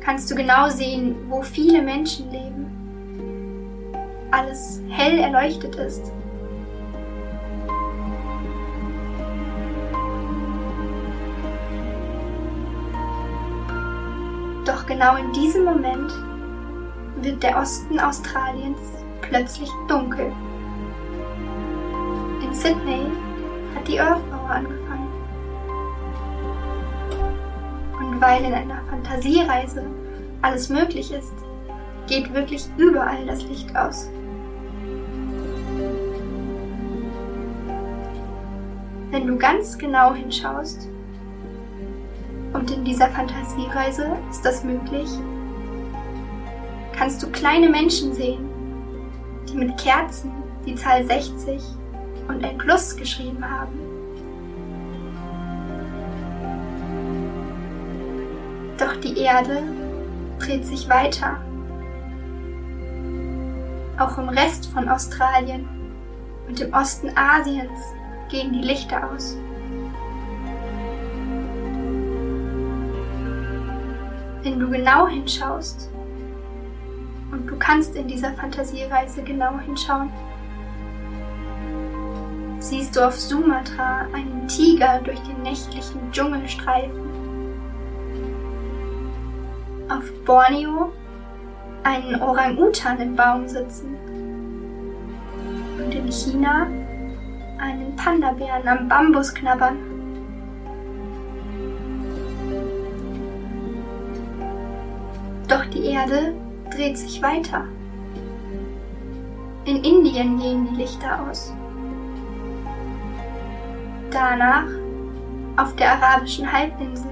kannst du genau sehen, wo viele Menschen leben. Alles hell erleuchtet ist. Doch genau in diesem Moment wird der Osten Australiens plötzlich dunkel. In Sydney hat die Earth Hour angefangen. Und weil in einer Fantasiereise alles möglich ist, geht wirklich überall das Licht aus. Wenn du ganz genau hinschaust, und in dieser Fantasiereise ist das möglich, kannst du kleine Menschen sehen, die mit Kerzen die Zahl 60 und ein Plus geschrieben haben. Doch die Erde dreht sich weiter. Auch im Rest von Australien und im Osten Asiens gehen die Lichter aus. Wenn du genau hinschaust, und du kannst in dieser Fantasiereise genau hinschauen, siehst du auf Sumatra einen Tiger durch den nächtlichen Dschungel streifen. Auf Borneo einen Orang-Utan im Baum sitzen. Und in China einen Panda-Bären am Bambus knabbern. Doch die Erde dreht sich weiter. In Indien gehen die Lichter aus. Danach auf der arabischen Halbinsel,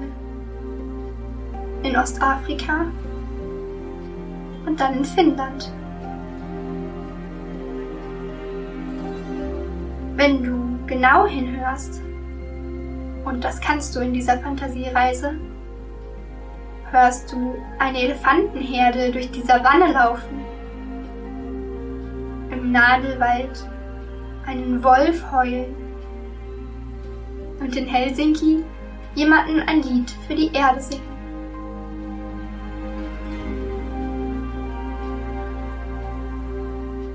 in Ostafrika und dann in Finnland. Wenn du genau hinhörst, und das kannst du in dieser Fantasiereise, hörst du eine Elefantenherde durch die Savanne laufen. Im Nadelwald einen Wolf heulen und in Helsinki jemanden ein Lied für die Erde singen.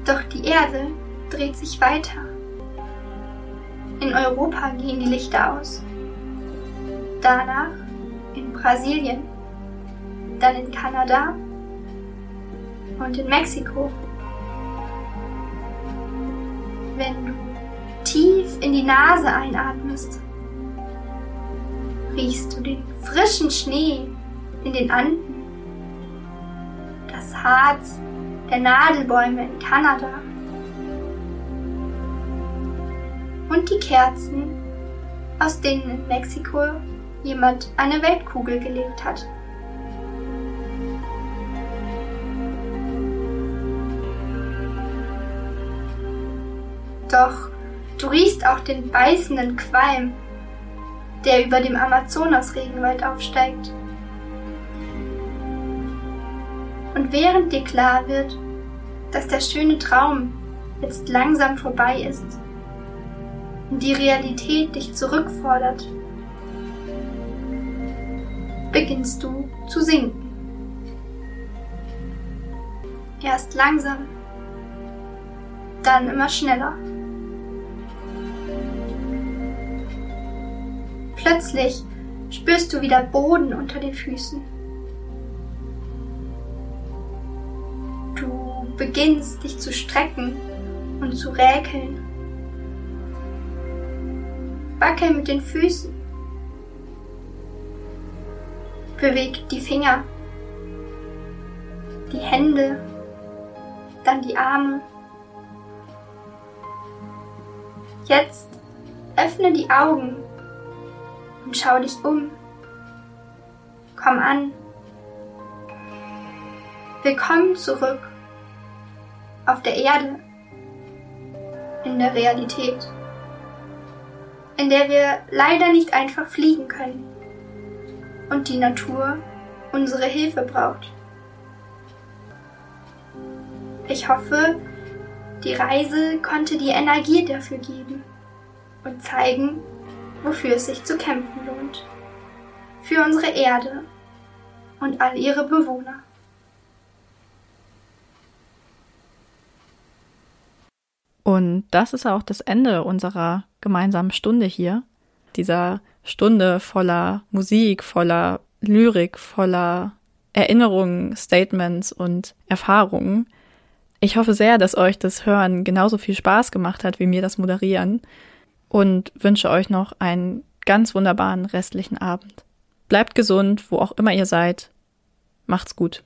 Doch die Erde dreht sich weiter. In Europa gehen die Lichter aus. Danach in Brasilien, dann in Kanada und in Mexiko. Wenn du tief in die Nase einatmest, riechst du den frischen Schnee in den Anden, das Harz der Nadelbäume in Kanada Kerzen, aus denen in Mexiko jemand eine Weltkugel gelegt hat. Doch du riechst auch den beißenden Qualm der über dem Amazonas-Regenwald aufsteigt. Und während dir klar wird, dass der schöne Traum jetzt langsam vorbei ist und die Realität dich zurückfordert, beginnst du zu sinken. Erst langsam, dann immer schneller. Plötzlich spürst du wieder Boden unter den Füßen. Du beginnst dich zu strecken und zu räkeln. Wackel mit den Füßen. Beweg die Finger, die Hände, dann die Arme. Jetzt öffne die Augen und schau dich um. Komm an. Willkommen zurück auf der Erde, in der Realität, in der wir leider nicht einfach fliegen können und die Natur unsere Hilfe braucht. Ich hoffe, die Reise konnte dir Energie dafür geben und zeigen, wofür es sich zu kämpfen lohnt. Für unsere Erde und all ihre Bewohner. Und das ist auch das Ende unserer gemeinsamen Stunde hier. Dieser Stunde voller Musik, voller Lyrik, voller Erinnerungen, Statements und Erfahrungen. Ich hoffe sehr, dass euch das Hören genauso viel Spaß gemacht hat wie mir das Moderieren und wünsche euch noch einen ganz wunderbaren restlichen Abend. Bleibt gesund, wo auch immer ihr seid. Macht's gut.